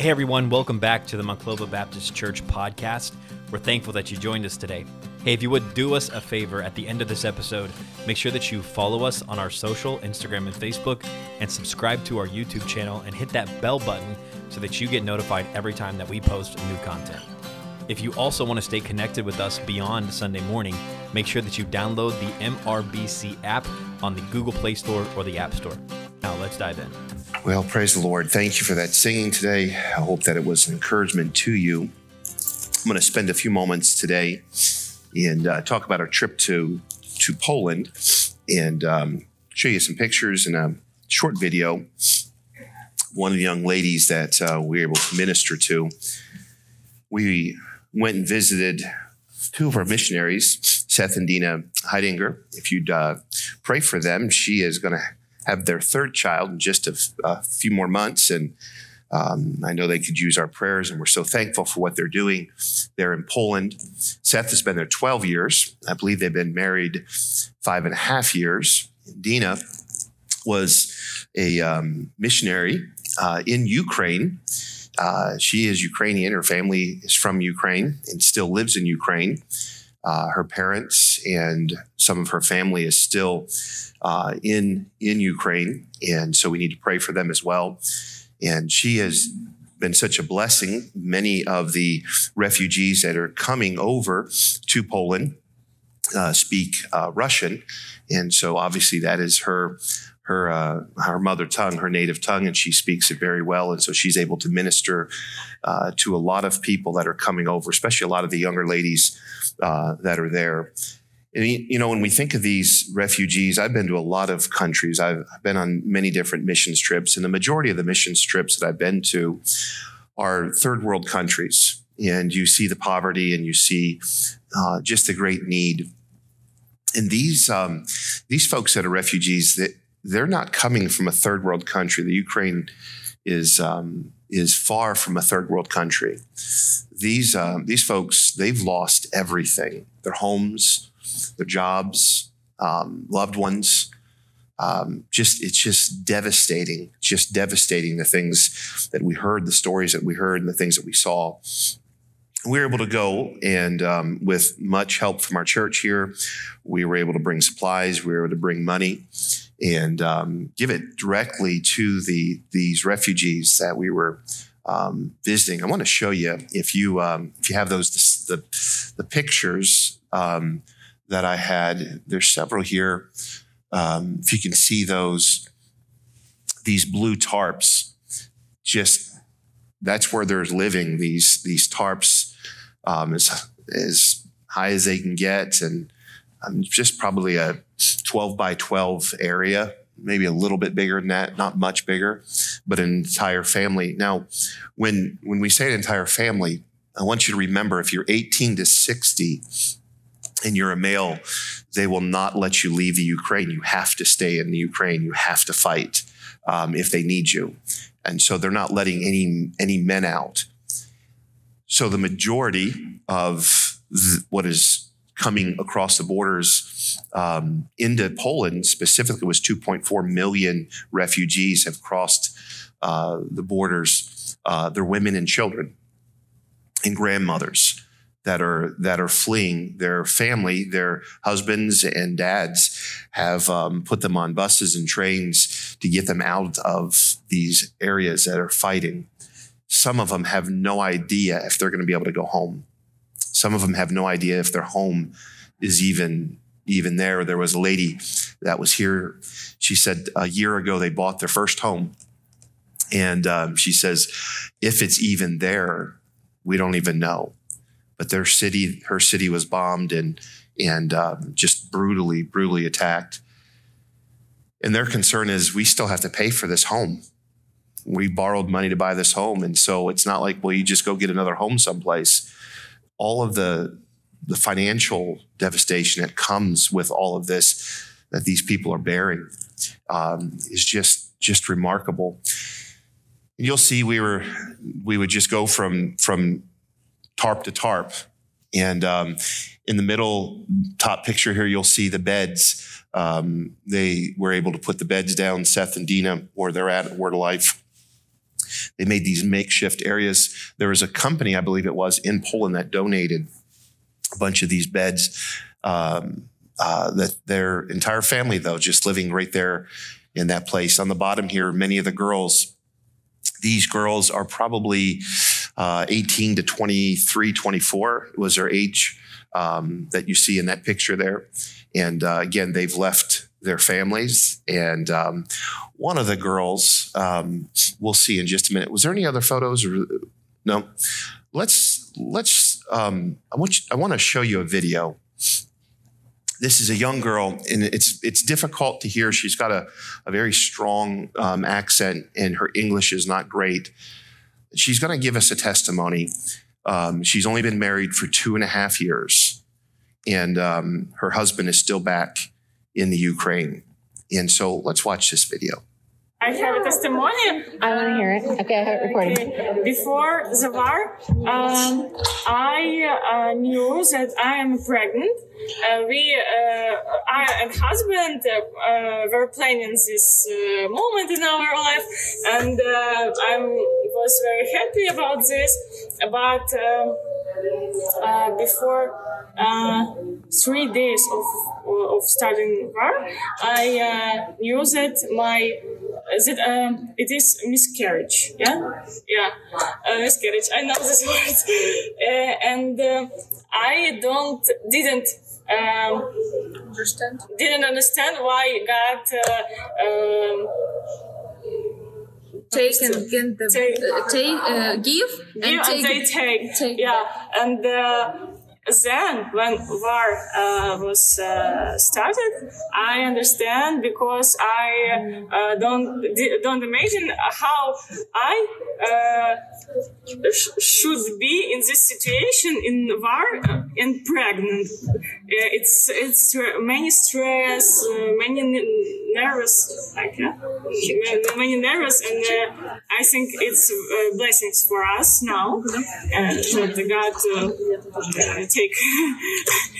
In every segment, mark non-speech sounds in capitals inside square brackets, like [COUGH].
Hey everyone, welcome back to the Monclova Baptist Church podcast. We're thankful that you joined us today. Hey, if you would do us a favor at the end of this episode, make sure that you follow us on our social, Instagram and Facebook, and subscribe to our YouTube channel and hit that bell button so that you get notified every time that we post new content. If you also want to stay connected with us beyond Sunday morning, make sure that you download the MRBC app on the Google Play Store or the App Store. Now, let's dive in. Well, praise the Lord. Thank you for that singing today. I hope that it was an encouragement to you. I'm going to spend a few moments today and uh, talk about our trip to to Poland and um, show you some pictures and a short video. One of the young ladies that uh, we were able to minister to, we went and visited two of our missionaries, Seth and Dina Heidinger. If you'd uh, pray for them, she is going to have their third child in just a, f- a few more months. And um, I know they could use our prayers, and we're so thankful for what they're doing there in Poland. Seth has been there 12 years. I believe they've been married five and a half years. Dina was a um, missionary uh, in Ukraine. Uh, she is Ukrainian. Her family is from Ukraine and still lives in Ukraine. Uh, her parents and some of her family is still uh, in in Ukraine, and so we need to pray for them as well. And she has been such a blessing. Many of the refugees that are coming over to Poland uh, speak uh, Russian, and so obviously that is her her uh, her mother tongue, her native tongue, and she speaks it very well. And so she's able to minister uh, to a lot of people that are coming over, especially a lot of the younger ladies uh, that are there. You know, when we think of these refugees, I've been to a lot of countries. I've been on many different missions trips, and the majority of the missions trips that I've been to are third world countries. And you see the poverty, and you see uh, just the great need. And these um, these folks that are refugees, that they're not coming from a third world country. The Ukraine is um, is far from a third world country. These um, these folks they've lost everything: their homes, their jobs, um, loved ones. Um, just it's just devastating. Just devastating the things that we heard, the stories that we heard, and the things that we saw. We were able to go, and um, with much help from our church here, we were able to bring supplies. We were able to bring money and um, give it directly to the these refugees that we were um, visiting. I want to show you if you um, if you have those the the pictures um, that I had. There's several here. Um, if you can see those these blue tarps, just that's where they're living. These these tarps um, as as high as they can get, and just probably a 12 by 12 area, maybe a little bit bigger than that, not much bigger, but an entire family. Now, when when we say an entire family, I want you to remember if you're 18 to 60 and you're a male, they will not let you leave the Ukraine. You have to stay in the Ukraine. You have to fight um, if they need you, and so they're not letting any any men out. So the majority of th- what is coming across the borders um, into Poland specifically was 2.4 million refugees have crossed uh, the borders. Uh, they're women and children and grandmothers that are that are fleeing their family. Their husbands and dads have um, put them on buses and trains to get them out of these areas that are fighting. Some of them have no idea if they're going to be able to go home. Some of them have no idea if their home is even even there. There was a lady that was here. She said a year ago they bought their first home, and um, she says if it's even there, we don't even know. But their city, her city, was bombed and and um, just brutally, brutally attacked. And their concern is we still have to pay for this home. We borrowed money to buy this home, and so it's not like well you just go get another home someplace all of the the financial devastation that comes with all of this that these people are bearing um, is just just remarkable. And you'll see we were we would just go from from tarp to tarp, and um, in the middle top picture here you'll see the beds. Um, they were able to put the beds down. Seth and Dina, where they're at Word of Life, They made these makeshift areas. There was a company, I believe it was, in Poland that donated a bunch of these beds. Um, uh, that their entire family, though, just living right there in that place. On the bottom here, many of the girls, these girls are probably uh, 18 to 23, 24 was their age um, that you see in that picture there. And uh, again, they've left their families. And um, one of the girls, um, we'll see in just a minute. Was there any other photos or no? Let's let's. Um, I want you, I want to show you a video. This is a young girl, and it's it's difficult to hear. She's got a, a very strong um, accent, and her English is not great. She's going to give us a testimony. Um, she's only been married for two and a half years, and um, her husband is still back in the Ukraine. And so let's watch this video. I have a testimony. I want to hear it. Okay, I have it recorded. Okay. Before the war, um, I uh, knew that I am pregnant. Uh, we, uh, I and husband uh, were planning this uh, moment in our life, and I was very happy about this. But um, before three days of of starting war, I knew that my is it um it is miscarriage yeah yeah uh, miscarriage i know this [LAUGHS] word uh, and uh, i don't didn't um, understand didn't understand why god uh, um, take and the take, uh, take uh, give and, give take, and they take, take. Yeah. And then when war uh, was uh, started, I understand because I uh, don't don't imagine how I uh, sh- should be in this situation in war uh, and pregnant. Uh, it's it's many stress, many nervous, like many nervous, and I think it's blessings for us now, and that God take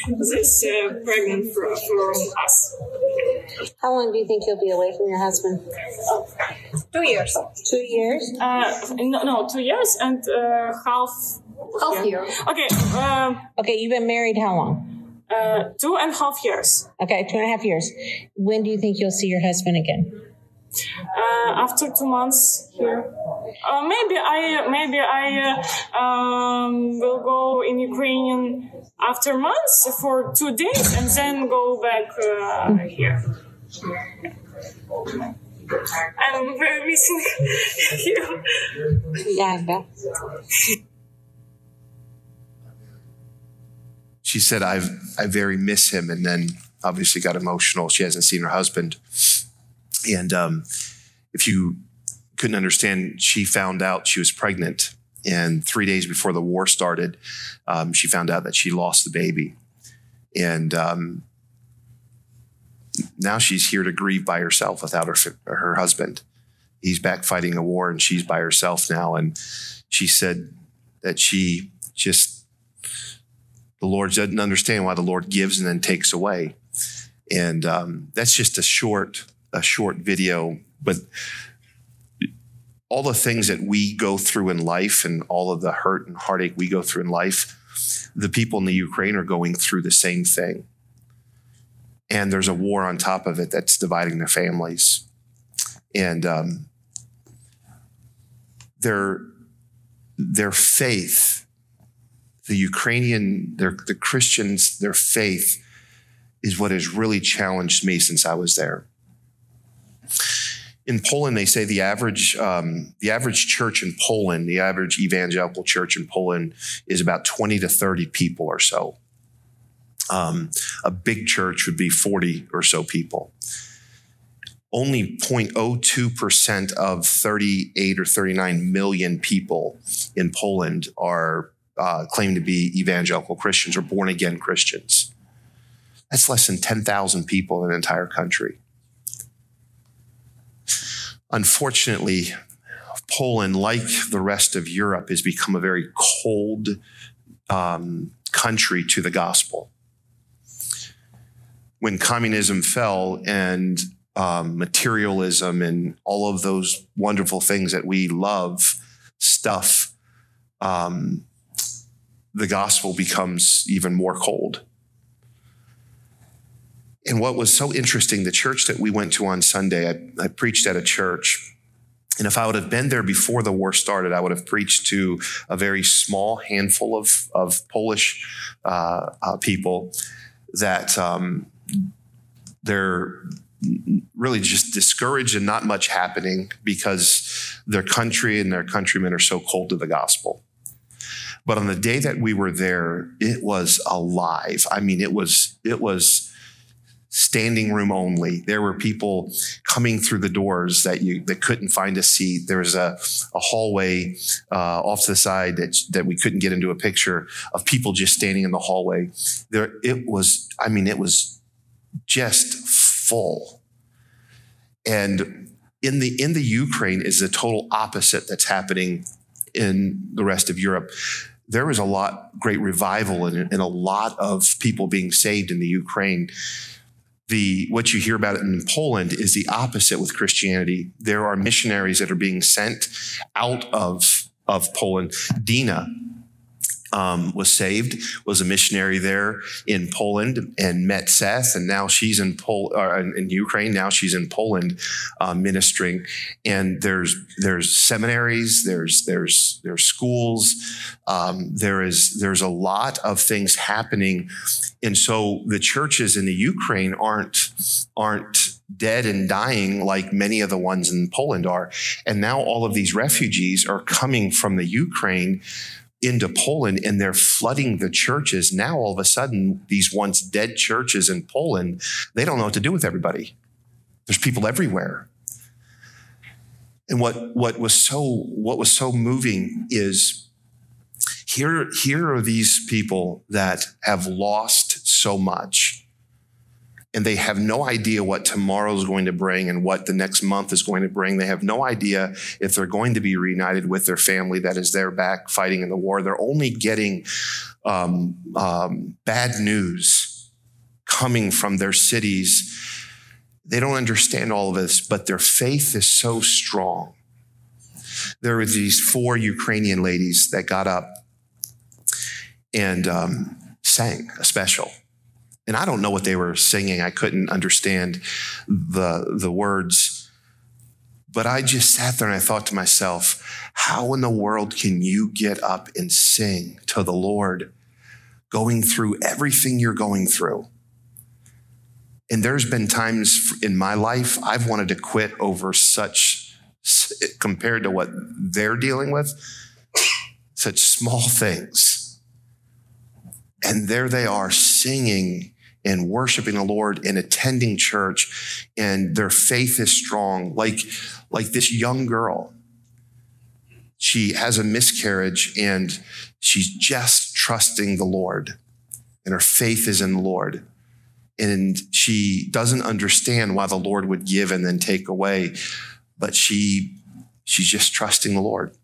[LAUGHS] this uh, pregnant from, from us. How long do you think you'll be away from your husband? Two years. Two years? Uh, no, no, two years and uh, half. Half year. Okay. Um, okay, you've been married how long? Uh, two and a half years. Okay, two and a half years. When do you think you'll see your husband again? Uh, after two months here. Uh, maybe I maybe I uh, um, will go in Ukrainian after months for two days and then go back uh, here. I'm very missing you. Yeah. She said, "I I very miss him," and then obviously got emotional. She hasn't seen her husband, and um, if you couldn't understand, she found out she was pregnant. And three days before the war started, um, she found out that she lost the baby. And um, now she's here to grieve by herself without her, her husband. He's back fighting a war and she's by herself now. And she said that she just, the Lord doesn't understand why the Lord gives and then takes away. And um, that's just a short, a short video, but all the things that we go through in life and all of the hurt and heartache we go through in life, the people in the Ukraine are going through the same thing. And there's a war on top of it that's dividing their families. And um, their, their faith, the Ukrainian, their, the Christians, their faith is what has really challenged me since I was there in Poland, they say the average um, the average church in Poland, the average evangelical church in Poland, is about twenty to thirty people or so. Um, a big church would be forty or so people. Only 0.02 percent of 38 or 39 million people in Poland are uh, claim to be evangelical Christians or born again Christians. That's less than 10,000 people in an entire country. Unfortunately, Poland, like the rest of Europe, has become a very cold um, country to the gospel. When communism fell and um, materialism and all of those wonderful things that we love stuff, um, the gospel becomes even more cold. And what was so interesting, the church that we went to on Sunday, I, I preached at a church. And if I would have been there before the war started, I would have preached to a very small handful of, of Polish uh, uh, people that um, they're really just discouraged and not much happening because their country and their countrymen are so cold to the gospel. But on the day that we were there, it was alive. I mean, it was, it was, standing room only. There were people coming through the doors that you that couldn't find a seat. There was a, a hallway uh, off to the side that that we couldn't get into a picture of people just standing in the hallway. There, it was. I mean, it was just full. And in the in the Ukraine is the total opposite that's happening in the rest of Europe there was a lot great revival and, and, a lot of people being saved in the Ukraine the what you hear about it in Poland is the opposite with Christianity. There are missionaries that are being sent out of of Poland. Dina um, was saved, was a missionary there in Poland, and met Seth, and now she's in Pol- uh, in Ukraine. Now she's in Poland, uh, ministering. And there's there's seminaries, there's there's there's schools, um, there is there's a lot of things happening, and so the churches in the Ukraine aren't aren't dead and dying like many of the ones in Poland are. And now all of these refugees are coming from the Ukraine into Poland and they're flooding the churches. Now, all of a sudden, these once dead churches in Poland, they don't know what to do with everybody. There's people everywhere. And what, what was so what was so moving is here, here are these people that have lost so much and they have no idea what tomorrow is going to bring and what the next month is going to bring. They have no idea if they're going to be reunited with their family that is there back fighting in the war. They're only getting um, um, bad news coming from their cities. They don't understand all of this, but their faith is so strong. There were these four Ukrainian ladies that got up and um, sang a special and I don't know what they were singing. I couldn't understand the, the words. But I just sat there and I thought to myself, how in the world can you get up and sing to the Lord going through everything you're going through? And there's been times in my life I've wanted to quit over such, compared to what they're dealing with, such small things. And there they are singing and worshiping the Lord and attending church and their faith is strong. Like, like this young girl, she has a miscarriage and she's just trusting the Lord and her faith is in the Lord. And she doesn't understand why the Lord would give and then take away, but she, she's just trusting the Lord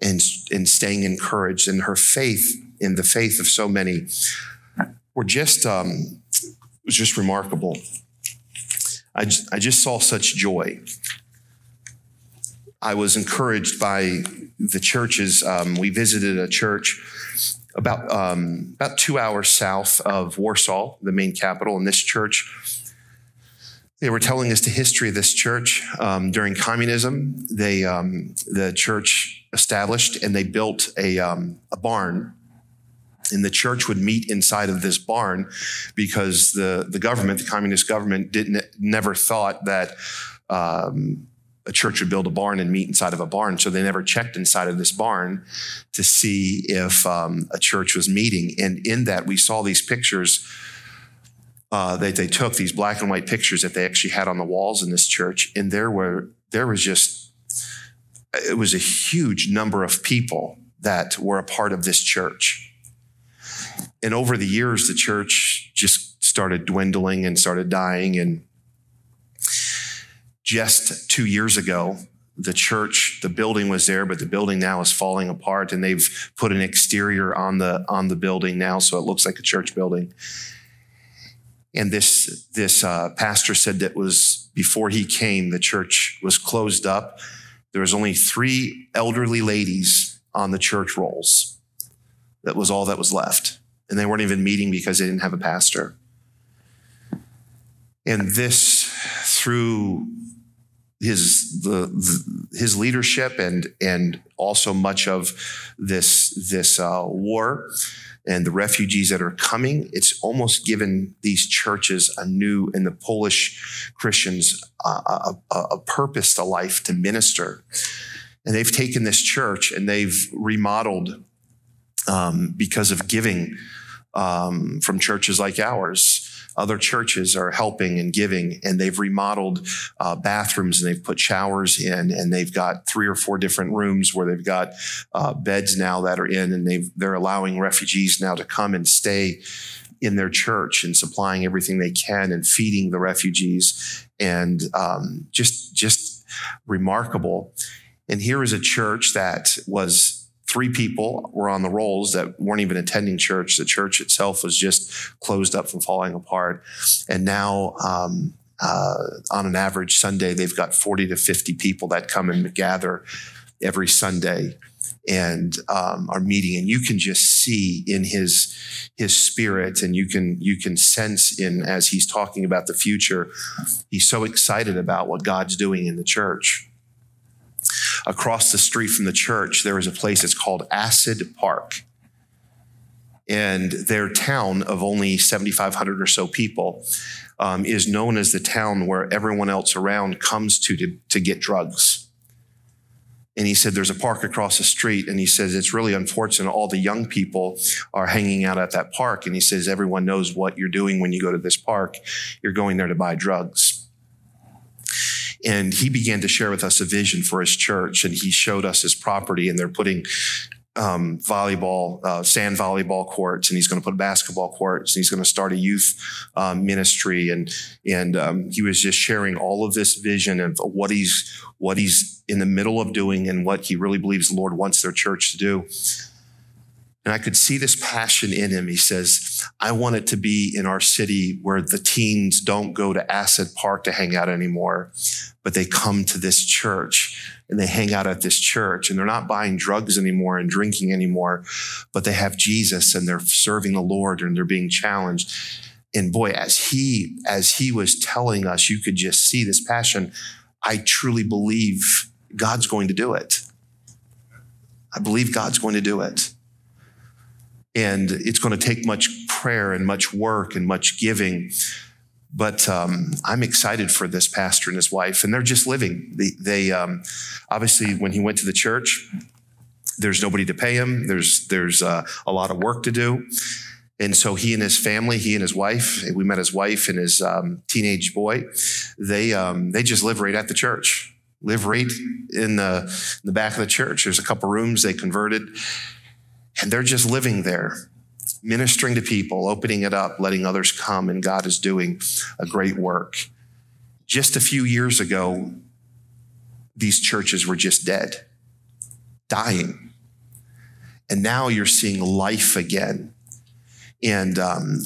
and, and staying encouraged in her faith in the faith of so many were just um, was just remarkable. I, I just saw such joy. I was encouraged by the churches. Um, we visited a church about um, about two hours south of Warsaw, the main capital. And this church, they were telling us the history of this church um, during communism. They um, the church established and they built a um, a barn and the church would meet inside of this barn because the, the government, the communist government, didn't never thought that um, a church would build a barn and meet inside of a barn. So they never checked inside of this barn to see if um, a church was meeting. And in that, we saw these pictures uh, that they took, these black and white pictures that they actually had on the walls in this church. And there were there was just it was a huge number of people that were a part of this church and over the years, the church just started dwindling and started dying. And just two years ago, the church, the building was there, but the building now is falling apart, and they've put an exterior on the on the building now, so it looks like a church building. And this this uh, pastor said that was before he came, the church was closed up, there was only three elderly ladies on the church rolls. That was all that was left. And they weren't even meeting because they didn't have a pastor. And this, through his the, the, his leadership and and also much of this this uh, war and the refugees that are coming it's almost given these churches a new and the Polish Christians uh, a, a purpose to life to minister and they've taken this church and they've remodeled um, because of giving um, from churches like ours other churches are helping and giving, and they've remodeled uh, bathrooms and they've put showers in, and they've got three or four different rooms where they've got uh, beds now that are in, and they've, they're allowing refugees now to come and stay in their church and supplying everything they can and feeding the refugees, and um, just just remarkable. And here is a church that was three people were on the rolls that weren't even attending church. The church itself was just closed up from falling apart. And now, um, uh, on an average Sunday, they've got 40 to 50 people that come and gather every Sunday and um, are meeting and you can just see in his his spirit and you can you can sense in as he's talking about the future he's so excited about what god's doing in the church across the street from the church, there is a place that's called Acid Park. And their town of only 7,500 or so people um, is known as the town where everyone else around comes to, to to get drugs. And he said, There's a park across the street. And he says, It's really unfortunate. All the young people are hanging out at that park. And he says, Everyone knows what you're doing when you go to this park. You're going there to buy drugs. And he began to share with us a vision for his church, and he showed us his property, and they're putting um, volleyball, uh, sand volleyball courts, and he's going to put basketball courts, and he's going to start a youth um, ministry, and and um, he was just sharing all of this vision of what he's what he's in the middle of doing, and what he really believes the Lord wants their church to do. And I could see this passion in him. He says, I want it to be in our city where the teens don't go to Acid Park to hang out anymore, but they come to this church and they hang out at this church and they're not buying drugs anymore and drinking anymore, but they have Jesus and they're serving the Lord and they're being challenged. And boy, as he, as he was telling us, you could just see this passion. I truly believe God's going to do it. I believe God's going to do it. And it's going to take much prayer and much work and much giving. But um, I'm excited for this pastor and his wife, and they're just living. They, they um, obviously, when he went to the church, there's nobody to pay him. There's there's uh, a lot of work to do, and so he and his family, he and his wife, we met his wife and his um, teenage boy. They um, they just live right at the church, live right in the in the back of the church. There's a couple rooms they converted, and they're just living there, ministering to people, opening it up, letting others come, and God is doing a great work. Just a few years ago, these churches were just dead, dying. And now you're seeing life again. And um,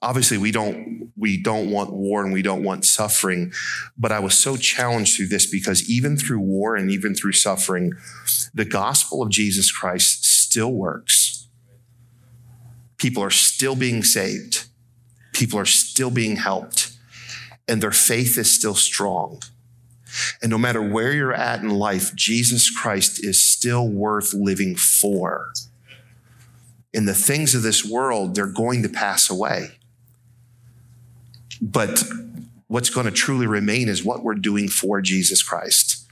obviously we don't we don't want war and we don't want suffering but i was so challenged through this because even through war and even through suffering the gospel of jesus christ still works. People are still being saved. People are still being helped. And their faith is still strong. And no matter where you're at in life, Jesus Christ is still worth living for. In the things of this world, they're going to pass away. But what's going to truly remain is what we're doing for Jesus Christ.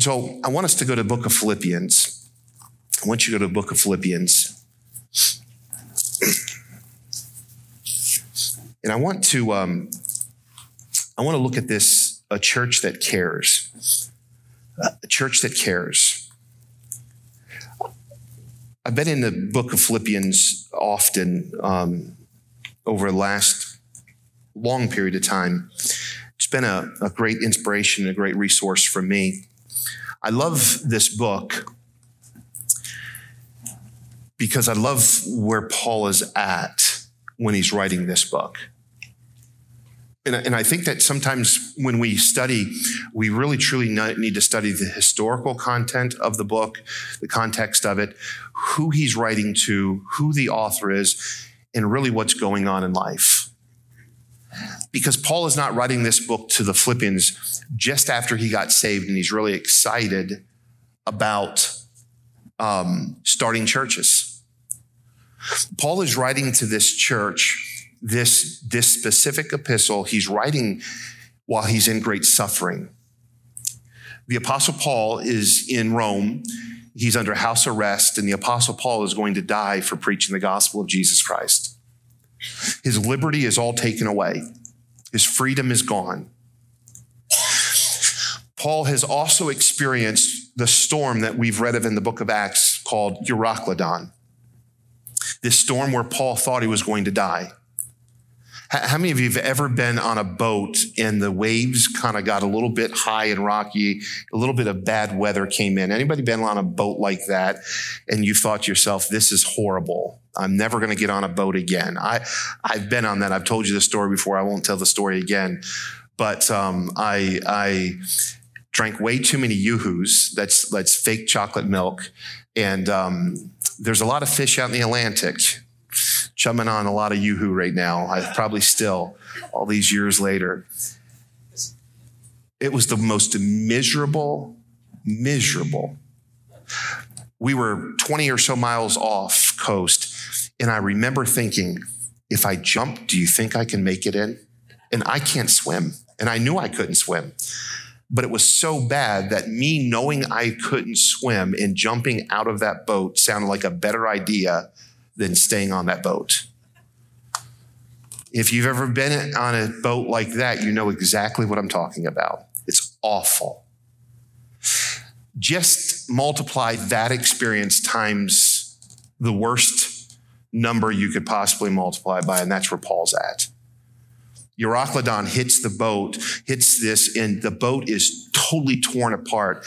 So I want us to go to the book of Philippians. I want you to go to the book of Philippians. And I want to um, I want to look at this a church that cares. A church that cares. I've been in the book of Philippians often um, over the last long period of time. It's been a, a great inspiration, a great resource for me. I love this book because I love where Paul is at when he's writing this book. And, and I think that sometimes when we study, we really truly need to study the historical content of the book, the context of it, who he's writing to, who the author is, and really what's going on in life. Because Paul is not writing this book to the Philippians just after he got saved and he's really excited about um, starting churches. Paul is writing to this church this, this specific epistle, he's writing while he's in great suffering. The Apostle Paul is in Rome. He's under house arrest, and the Apostle Paul is going to die for preaching the gospel of Jesus Christ. His liberty is all taken away, his freedom is gone. Paul has also experienced the storm that we've read of in the book of Acts called Euroclydon. This storm where Paul thought he was going to die. How many of you have ever been on a boat and the waves kind of got a little bit high and rocky, a little bit of bad weather came in? Anybody been on a boat like that and you thought to yourself, this is horrible. I'm never going to get on a boat again. I, I've been on that. I've told you the story before. I won't tell the story again. But um, I, I drank way too many yoo-hoos. That's, that's fake chocolate milk. And um, there's a lot of fish out in the Atlantic chumming on a lot of yoo-hoo right now. I probably still, all these years later. It was the most miserable, miserable. We were 20 or so miles off coast, and I remember thinking, if I jump, do you think I can make it in? And I can't swim. And I knew I couldn't swim. But it was so bad that me knowing I couldn't swim and jumping out of that boat sounded like a better idea than staying on that boat. If you've ever been on a boat like that, you know exactly what I'm talking about. It's awful. Just multiply that experience times the worst number you could possibly multiply by, and that's where Paul's at. Euroclydon hits the boat, hits this, and the boat is totally torn apart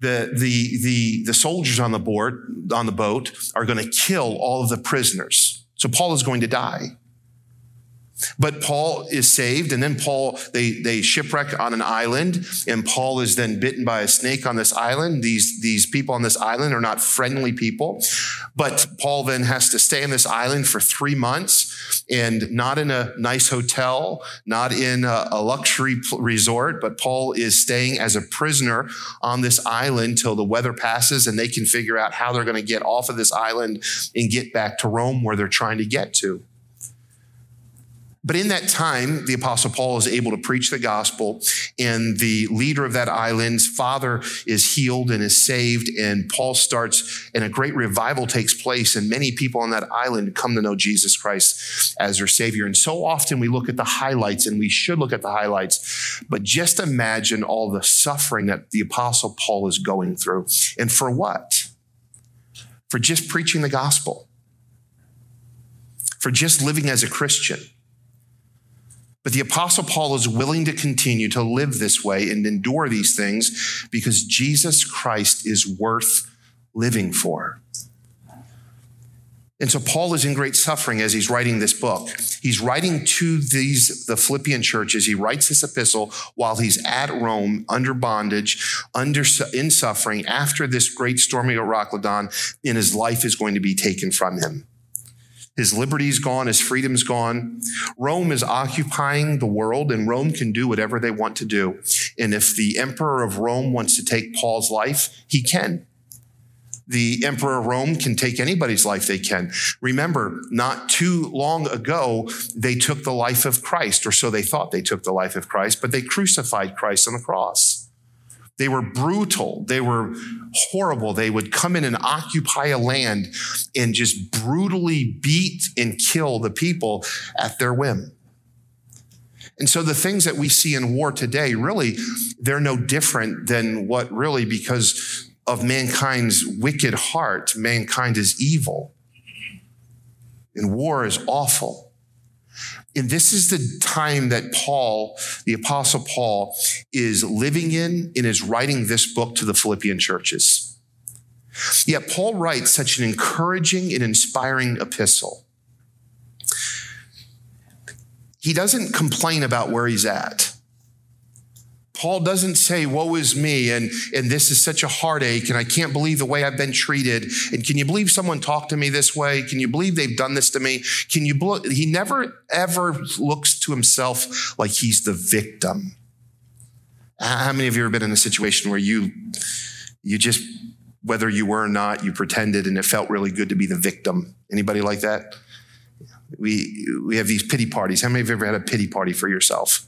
the, the, the, the soldiers on the board, on the boat are going to kill all of the prisoners. So Paul is going to die. But Paul is saved, and then Paul, they, they shipwreck on an island, and Paul is then bitten by a snake on this island. These, these people on this island are not friendly people. But Paul then has to stay on this island for three months and not in a nice hotel, not in a, a luxury resort, but Paul is staying as a prisoner on this island till the weather passes and they can figure out how they're going to get off of this island and get back to Rome where they're trying to get to. But in that time, the Apostle Paul is able to preach the gospel, and the leader of that island's father is healed and is saved. And Paul starts, and a great revival takes place, and many people on that island come to know Jesus Christ as their Savior. And so often we look at the highlights, and we should look at the highlights, but just imagine all the suffering that the Apostle Paul is going through. And for what? For just preaching the gospel, for just living as a Christian but the Apostle Paul is willing to continue to live this way and endure these things because Jesus Christ is worth living for. And so Paul is in great suffering as he's writing this book. He's writing to these the Philippian churches. He writes this epistle while he's at Rome under bondage, under in suffering after this great storming of Euroclydon, and his life is going to be taken from him. His liberty's gone, his freedom's gone. Rome is occupying the world, and Rome can do whatever they want to do. And if the emperor of Rome wants to take Paul's life, he can. The emperor of Rome can take anybody's life they can. Remember, not too long ago, they took the life of Christ, or so they thought they took the life of Christ, but they crucified Christ on the cross. They were brutal. They were horrible. They would come in and occupy a land and just brutally beat and kill the people at their whim. And so the things that we see in war today, really, they're no different than what really, because of mankind's wicked heart, mankind is evil. And war is awful. And this is the time that Paul, the apostle Paul, is living in and is writing this book to the Philippian churches. Yet Paul writes such an encouraging and inspiring epistle. he doesn't complain about where he's at. Paul doesn't say, Woe is me, and, and this is such a heartache, and I can't believe the way I've been treated. And can you believe someone talked to me this way? Can you believe they've done this to me? Can you bl-? He never ever looks to himself like he's the victim. How many of you have been in a situation where you you just whether you were or not, you pretended and it felt really good to be the victim? Anybody like that? We we have these pity parties. How many of you have ever had a pity party for yourself?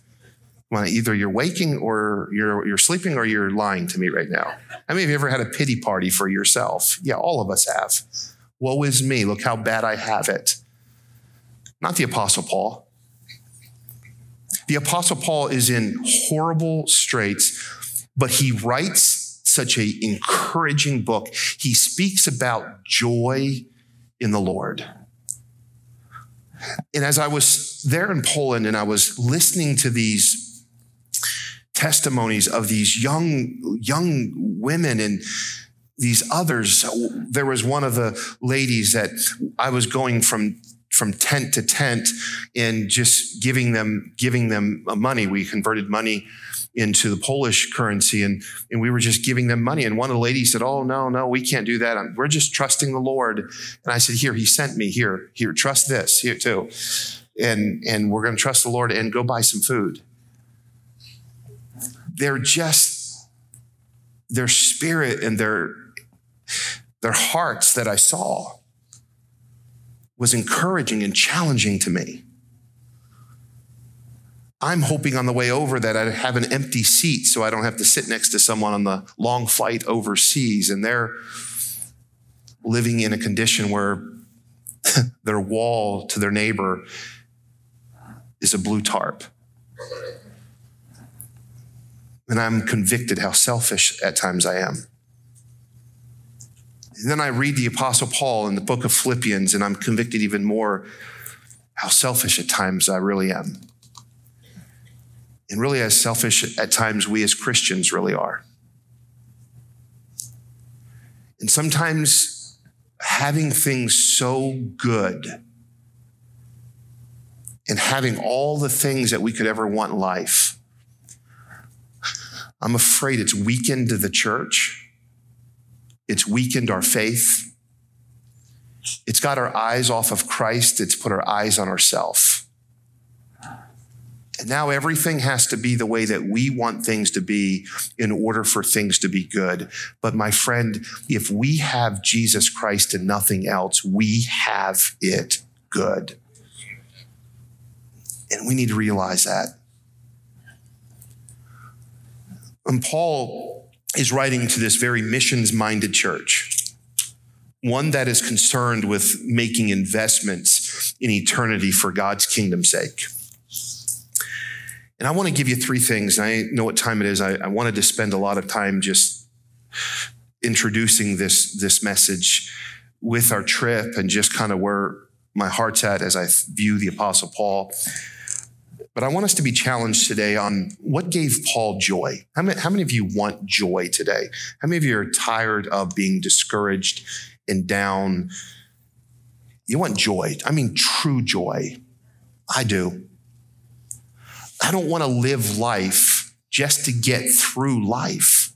Well, either you're waking or you're you're sleeping or you're lying to me right now. How many of you ever had a pity party for yourself? Yeah, all of us have. Woe is me. Look how bad I have it. Not the Apostle Paul. The Apostle Paul is in horrible straits, but he writes such an encouraging book. He speaks about joy in the Lord. And as I was there in Poland and I was listening to these testimonies of these young, young women and these others, there was one of the ladies that I was going from from tent to tent and just giving them giving them money. We converted money into the Polish currency and, and we were just giving them money. And one of the ladies said, Oh, no, no, we can't do that. We're just trusting the Lord. And I said, Here, he sent me. Here, here, trust this here too. And, and we're going to trust the Lord and go buy some food. They're just, their spirit and their, their hearts that I saw was encouraging and challenging to me. I'm hoping on the way over that I have an empty seat so I don't have to sit next to someone on the long flight overseas. And they're living in a condition where [LAUGHS] their wall to their neighbor is a blue tarp. And I'm convicted how selfish at times I am. And then I read the Apostle Paul in the book of Philippians, and I'm convicted even more how selfish at times I really am. And really, as selfish at times we as Christians really are. And sometimes having things so good and having all the things that we could ever want in life, I'm afraid it's weakened the church it's weakened our faith. It's got our eyes off of Christ. It's put our eyes on ourselves. And now everything has to be the way that we want things to be in order for things to be good. But my friend, if we have Jesus Christ and nothing else, we have it good. And we need to realize that. And Paul is writing to this very missions minded church, one that is concerned with making investments in eternity for God's kingdom's sake. And I want to give you three things. I know what time it is. I, I wanted to spend a lot of time just introducing this, this message with our trip and just kind of where my heart's at as I view the Apostle Paul. But I want us to be challenged today on what gave Paul joy. How many, how many of you want joy today? How many of you are tired of being discouraged and down? You want joy. I mean, true joy. I do. I don't want to live life just to get through life.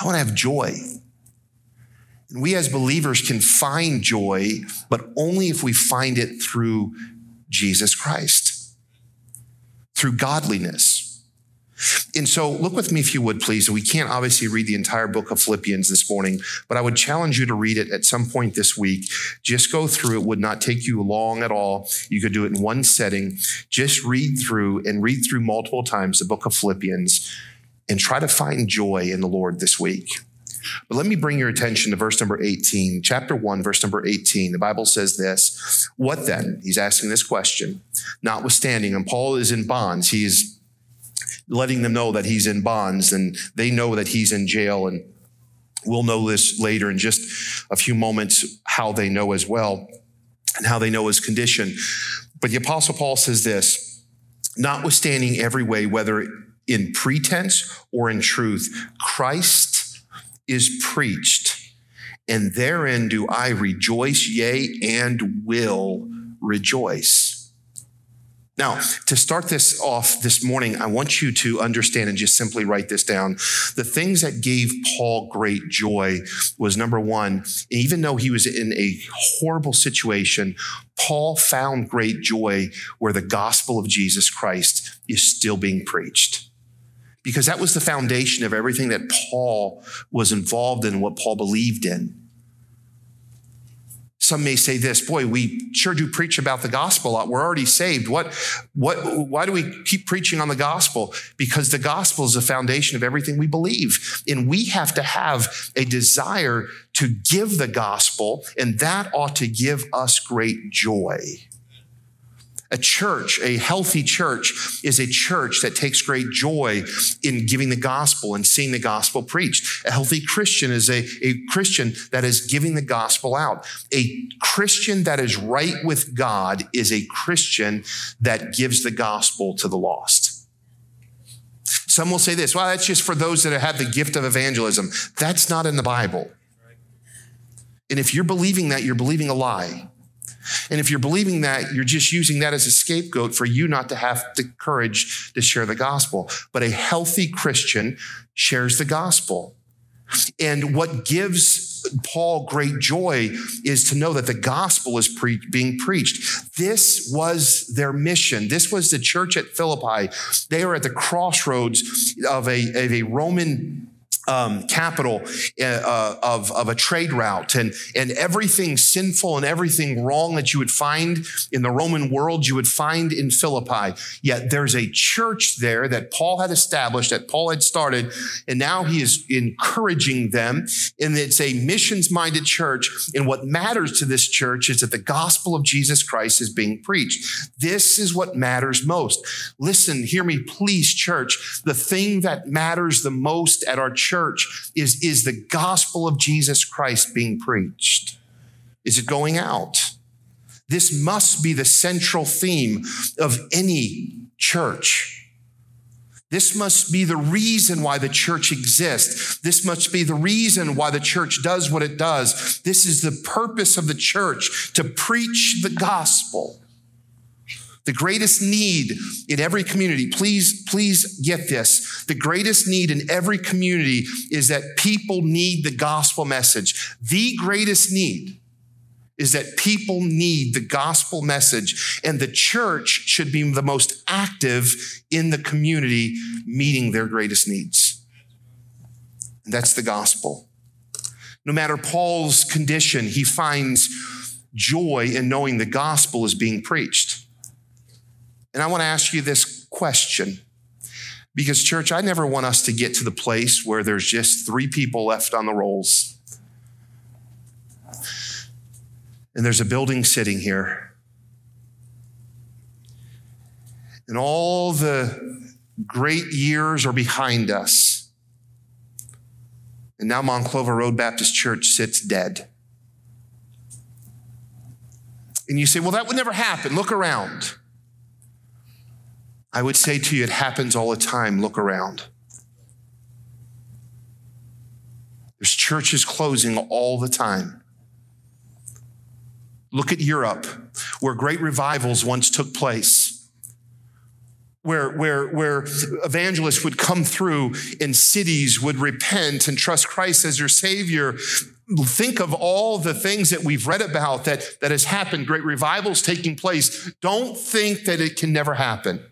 I want to have joy. And we as believers can find joy, but only if we find it through Jesus Christ through godliness. And so, look with me if you would, please. We can't obviously read the entire book of Philippians this morning, but I would challenge you to read it at some point this week. Just go through it, would not take you long at all. You could do it in one setting. Just read through and read through multiple times the book of Philippians and try to find joy in the Lord this week. But let me bring your attention to verse number 18, chapter 1, verse number 18. The Bible says this What then? He's asking this question. Notwithstanding, and Paul is in bonds, he's letting them know that he's in bonds, and they know that he's in jail. And we'll know this later in just a few moments how they know as well and how they know his condition. But the Apostle Paul says this Notwithstanding every way, whether in pretense or in truth, Christ is preached, and therein do I rejoice, yea, and will rejoice. Now, to start this off this morning, I want you to understand and just simply write this down. The things that gave Paul great joy was number one, even though he was in a horrible situation, Paul found great joy where the gospel of Jesus Christ is still being preached. Because that was the foundation of everything that Paul was involved in, what Paul believed in. Some may say this, boy, we sure do preach about the gospel a lot. We're already saved. What, what, why do we keep preaching on the gospel? Because the gospel is the foundation of everything we believe. And we have to have a desire to give the gospel, and that ought to give us great joy. A church, a healthy church, is a church that takes great joy in giving the gospel and seeing the gospel preached. A healthy Christian is a, a Christian that is giving the gospel out. A Christian that is right with God is a Christian that gives the gospel to the lost. Some will say this, well, that's just for those that have the gift of evangelism. That's not in the Bible. And if you're believing that, you're believing a lie. And if you're believing that, you're just using that as a scapegoat for you not to have the courage to share the gospel. But a healthy Christian shares the gospel. And what gives Paul great joy is to know that the gospel is pre- being preached. This was their mission. This was the church at Philippi. They are at the crossroads of a, of a Roman um, capital uh, uh, of, of a trade route and, and everything sinful and everything wrong that you would find in the Roman world, you would find in Philippi. Yet there's a church there that Paul had established, that Paul had started, and now he is encouraging them. And it's a missions minded church. And what matters to this church is that the gospel of Jesus Christ is being preached. This is what matters most. Listen, hear me, please, church. The thing that matters the most at our church church is, is the gospel of Jesus Christ being preached? Is it going out? This must be the central theme of any church. This must be the reason why the church exists. This must be the reason why the church does what it does. This is the purpose of the church to preach the gospel. The greatest need in every community, please, please get this. The greatest need in every community is that people need the gospel message. The greatest need is that people need the gospel message, and the church should be the most active in the community meeting their greatest needs. And that's the gospel. No matter Paul's condition, he finds joy in knowing the gospel is being preached. And I want to ask you this question. Because, church, I never want us to get to the place where there's just three people left on the rolls. And there's a building sitting here. And all the great years are behind us. And now Monclova Road Baptist Church sits dead. And you say, well, that would never happen. Look around. I would say to you, it happens all the time. Look around. There's churches closing all the time. Look at Europe, where great revivals once took place. Where, where, where evangelists would come through and cities would repent and trust Christ as their Savior. Think of all the things that we've read about that, that has happened, great revivals taking place. Don't think that it can never happen.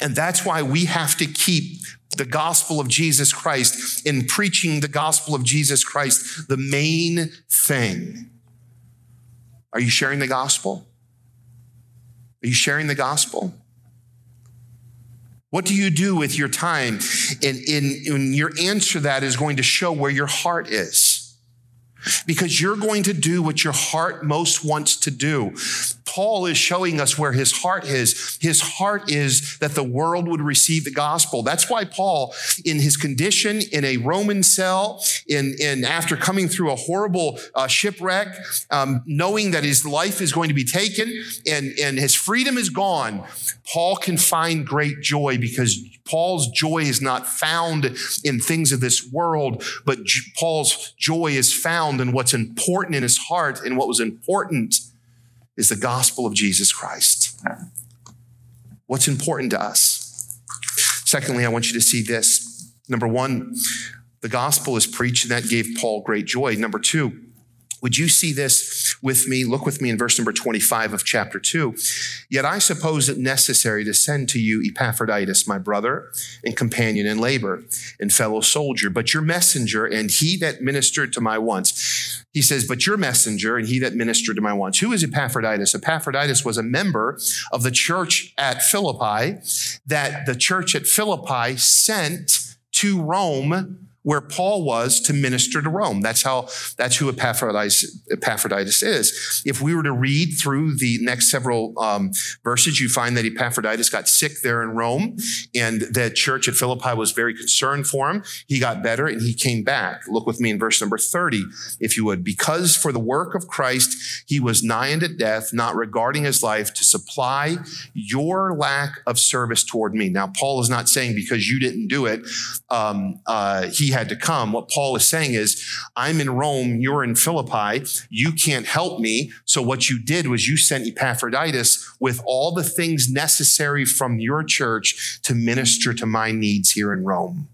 And that's why we have to keep the gospel of Jesus Christ in preaching the gospel of Jesus Christ the main thing. Are you sharing the gospel? Are you sharing the gospel? What do you do with your time? And, in, in your answer to that is going to show where your heart is. Because you're going to do what your heart most wants to do. Paul is showing us where his heart is. His heart is that the world would receive the gospel. That's why Paul, in his condition in a Roman cell, in, in after coming through a horrible uh, shipwreck, um, knowing that his life is going to be taken and, and his freedom is gone, Paul can find great joy because Paul's joy is not found in things of this world, but Paul's joy is found in what's important in his heart and what was important is the gospel of Jesus Christ. What's important to us? Secondly, I want you to see this. Number one, the gospel is preached, and that gave Paul great joy. Number two, would you see this with me? Look with me in verse number 25 of chapter 2. Yet I suppose it necessary to send to you Epaphroditus, my brother and companion in labor and fellow soldier, but your messenger and he that ministered to my wants. He says, but your messenger and he that ministered to my wants. Who is Epaphroditus? Epaphroditus was a member of the church at Philippi that the church at Philippi sent to Rome where Paul was to minister to Rome. That's how, that's who Epaphroditus, Epaphroditus is. If we were to read through the next several um, verses, you find that Epaphroditus got sick there in Rome and the church at Philippi was very concerned for him. He got better and he came back. Look with me in verse number 30, if you would. Because for the work of Christ, he was nigh unto death, not regarding his life to supply your lack of service toward me. Now, Paul is not saying because you didn't do it, um, uh, he had to come. What Paul is saying is, I'm in Rome, you're in Philippi, you can't help me. So what you did was you sent Epaphroditus with all the things necessary from your church to minister to my needs here in Rome.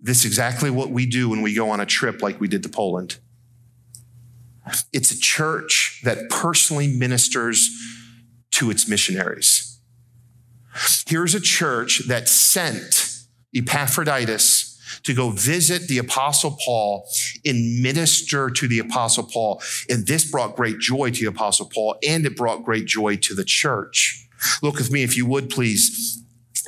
This is exactly what we do when we go on a trip like we did to Poland. It's a church that personally ministers to its missionaries. Here's a church that sent Epaphroditus to go visit the apostle Paul and minister to the apostle Paul. And this brought great joy to the apostle Paul and it brought great joy to the church. Look with me, if you would, please,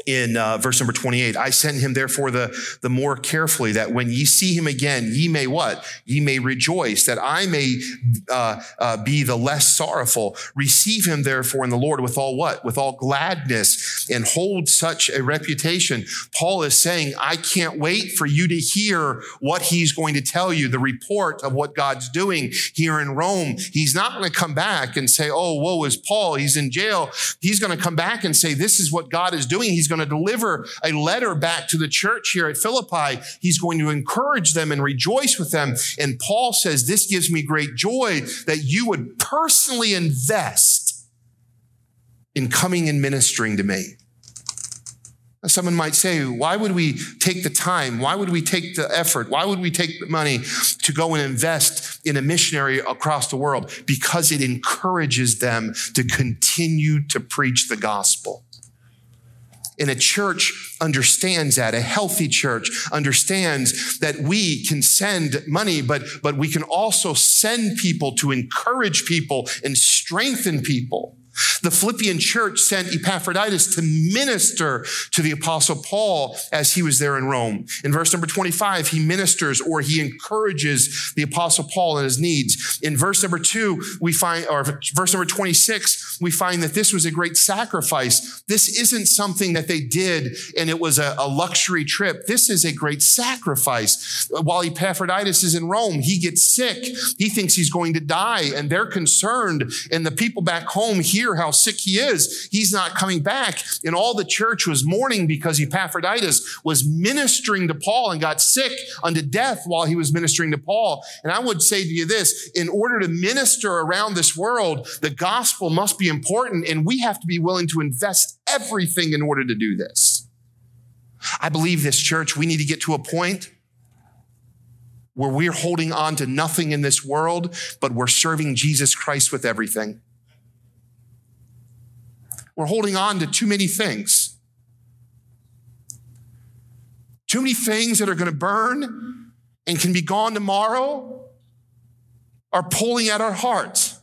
in uh, verse number 28 i sent him therefore the, the more carefully that when ye see him again ye may what ye may rejoice that i may uh, uh, be the less sorrowful receive him therefore in the lord with all what with all gladness and hold such a reputation paul is saying i can't wait for you to hear what he's going to tell you the report of what god's doing here in rome he's not going to come back and say oh woe is paul he's in jail he's going to come back and say this is what god is doing he's going to deliver a letter back to the church here at Philippi. He's going to encourage them and rejoice with them. And Paul says, This gives me great joy that you would personally invest in coming and ministering to me. Someone might say, why would we take the time? Why would we take the effort? Why would we take the money to go and invest in a missionary across the world? Because it encourages them to continue to preach the gospel. And a church understands that. A healthy church understands that we can send money, but, but we can also send people to encourage people and strengthen people. The Philippian church sent Epaphroditus to minister to the apostle Paul as he was there in Rome. In verse number 25, he ministers or he encourages the apostle Paul in his needs. In verse number two, we find, or verse number 26, we find that this was a great sacrifice. This isn't something that they did and it was a, a luxury trip. This is a great sacrifice. While Epaphroditus is in Rome, he gets sick. He thinks he's going to die and they're concerned. And the people back home hear how sick he is. He's not coming back. And all the church was mourning because Epaphroditus was ministering to Paul and got sick unto death while he was ministering to Paul. And I would say to you this, in order to minister around this world, the gospel must be important and we have to be willing to invest everything in order to do this. I believe this church, we need to get to a point where we're holding on to nothing in this world, but we're serving Jesus Christ with everything. We're holding on to too many things. Too many things that are going to burn and can be gone tomorrow are pulling at our hearts.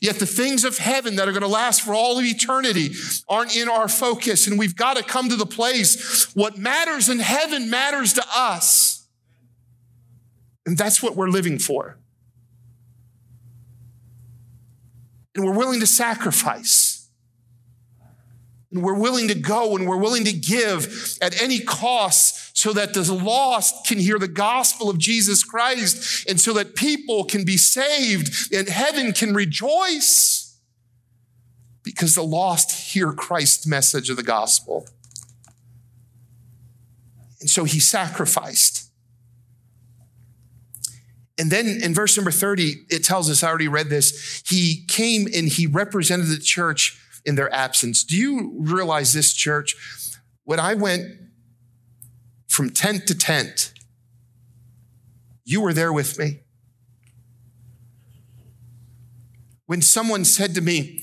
Yet the things of heaven that are going to last for all of eternity aren't in our focus. And we've got to come to the place what matters in heaven matters to us. And that's what we're living for. And we're willing to sacrifice. And we're willing to go and we're willing to give at any cost so that the lost can hear the gospel of Jesus Christ and so that people can be saved and heaven can rejoice because the lost hear Christ's message of the gospel. And so he sacrificed. And then in verse number 30, it tells us, I already read this, he came and he represented the church in their absence. Do you realize this, church? When I went from tent to tent, you were there with me. When someone said to me,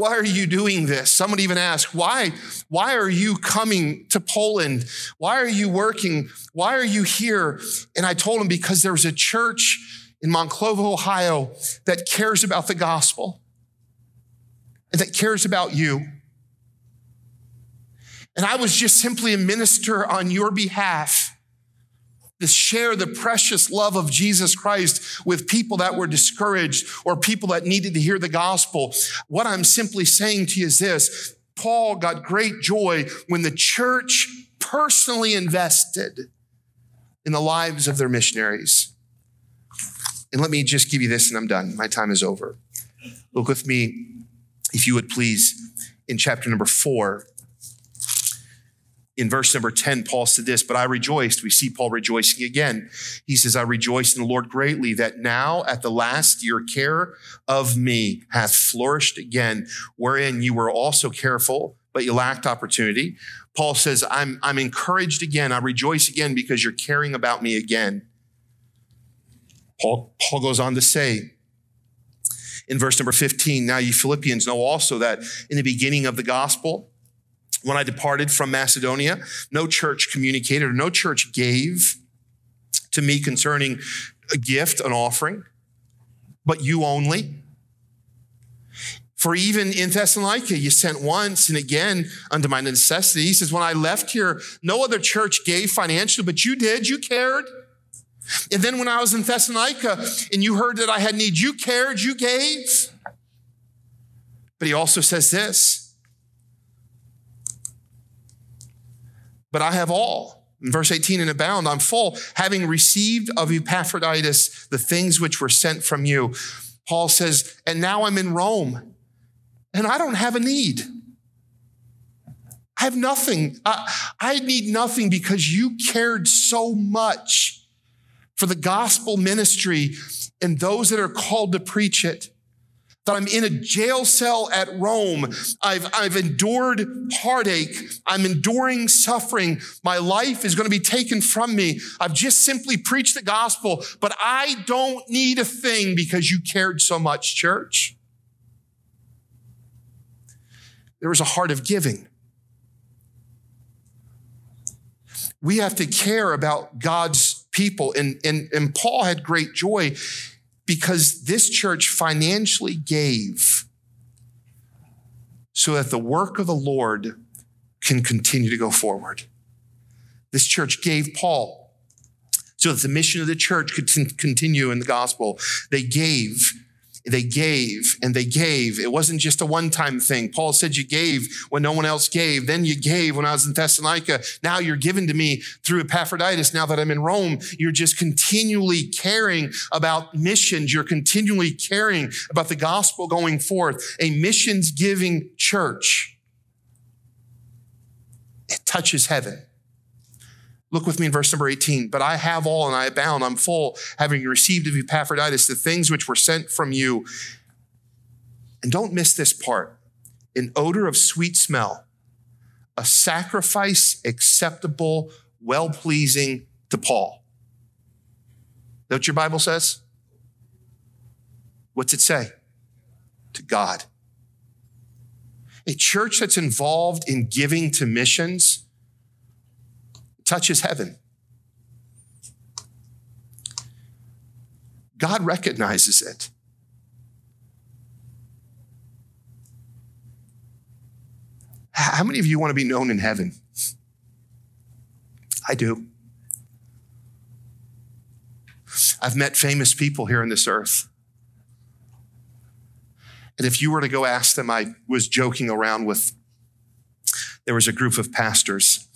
why are you doing this? Someone even asked, why, why are you coming to Poland? Why are you working? Why are you here? And I told him because there's a church in Monclova, Ohio that cares about the gospel and that cares about you. And I was just simply a minister on your behalf to share the precious love of Jesus Christ with people that were discouraged or people that needed to hear the gospel. What I'm simply saying to you is this. Paul got great joy when the church personally invested in the lives of their missionaries. And let me just give you this and I'm done. My time is over. Look with me, if you would please, in chapter number four in verse number 10, Paul said this, but I rejoiced. We see Paul rejoicing again. He says, I rejoice in the Lord greatly that now at the last your care of me hath flourished again, wherein you were also careful, but you lacked opportunity. Paul says, I'm, I'm encouraged again. I rejoice again because you're caring about me again. Paul, Paul goes on to say, in verse number 15, now you Philippians know also that in the beginning of the gospel, when I departed from Macedonia, no church communicated or no church gave to me concerning a gift, an offering, but you only. For even in Thessalonica, you sent once and again unto my necessity. He says, when I left here, no other church gave financially, but you did, you cared. And then when I was in Thessalonica and you heard that I had need, you cared, you gave. But he also says this, but I have all. In verse 18, and abound, I'm full, having received of Epaphroditus the things which were sent from you. Paul says, and now I'm in Rome, and I don't have a need. I have nothing. I, I need nothing because you cared so much for the gospel ministry and those that are called to preach it that I'm in a jail cell at Rome. I've, I've endured heartache. I'm enduring suffering. My life is going to be taken from me. I've just simply preached the gospel, but I don't need a thing because you cared so much, church. There was a heart of giving. We have to care about God's people. And, and, and Paul had great joy because this church financially gave so that the work of the Lord can continue to go forward. This church gave Paul so that the mission of the church could continue in the gospel. They gave they gave and they gave. It wasn't just a one time thing. Paul said, You gave when no one else gave. Then you gave when I was in Thessalonica. Now you're given to me through Epaphroditus. Now that I'm in Rome, you're just continually caring about missions. You're continually caring about the gospel going forth. A missions giving church. It touches heaven. Look with me in verse number 18. But I have all and I abound. I'm full, having received of Epaphroditus the things which were sent from you. And don't miss this part an odor of sweet smell, a sacrifice acceptable, well pleasing to Paul. That what your Bible says? What's it say? To God. A church that's involved in giving to missions touches heaven. God recognizes it. How many of you want to be known in heaven? I do. I've met famous people here on this earth. And if you were to go ask them, I was joking around with, there was a group of pastors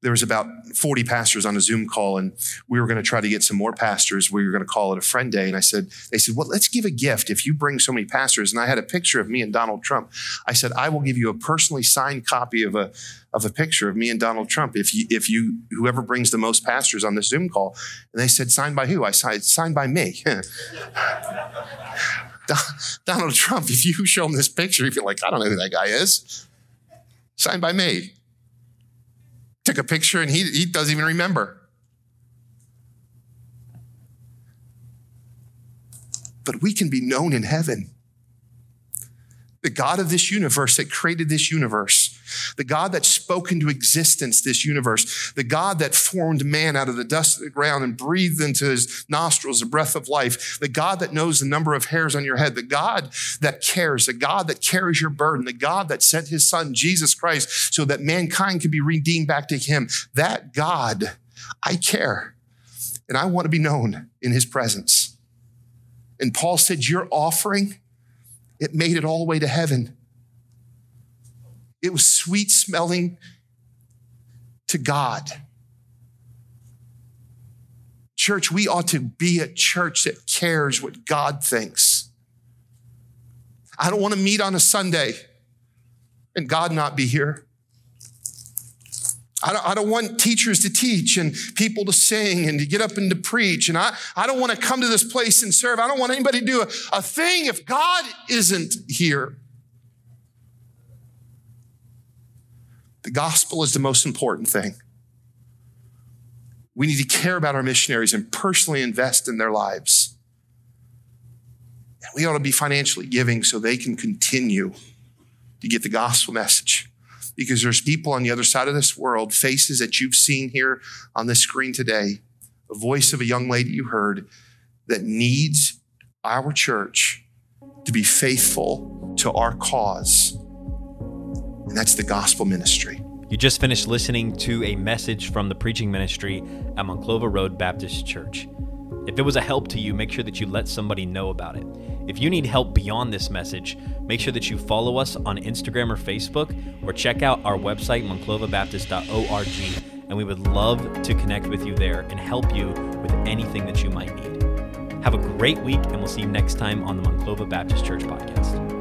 there was about 40 pastors on a Zoom call, and we were going to try to get some more pastors. We were going to call it a friend day. And I said, they said, well, let's give a gift if you bring so many pastors. And I had a picture of me and Donald Trump. I said, I will give you a personally signed copy of a of a picture of me and Donald Trump if you if you whoever brings the most pastors on the Zoom call. And they said, signed by who? I said, signed by me. [LAUGHS] Donald Trump, if you show him this picture, you feel like, I don't know who that guy is. Signed by me took a picture and he, he doesn't even remember. But we can be known in heaven. The God of this universe that created this universe the God that spoke into existence this universe, the God that formed man out of the dust of the ground and breathed into his nostrils the breath of life, the God that knows the number of hairs on your head, the God that cares, the God that carries your burden, the God that sent his son, Jesus Christ, so that mankind can be redeemed back to him. That God, I care. And I want to be known in his presence. And Paul said, Your offering, it made it all the way to heaven. It was sweet smelling to God. Church, we ought to be a church that cares what God thinks. I don't want to meet on a Sunday and God not be here. I don't, I don't, want teachers to teach and people to sing and to get up and to preach. And I, I don't want to come to this place and serve. I don't want anybody to do a, a thing if God isn't here. The gospel is the most important thing. We need to care about our missionaries and personally invest in their lives. And we ought to be financially giving so they can continue to get the gospel message. Because there's people on the other side of this world, faces that you've seen here on the screen today, a voice of a young lady you heard that needs our church to be faithful to our cause and that's the gospel ministry. You just finished listening to a message from the preaching ministry at Monclova Road Baptist Church. If it was a help to you, make sure that you let somebody know about it. If you need help beyond this message, make sure that you follow us on Instagram or Facebook or check out our website, monclovabaptist.org, and we would love to connect with you there and help you with anything that you might need. Have a great week, and we'll see you next time on the Monclova Baptist Church podcast.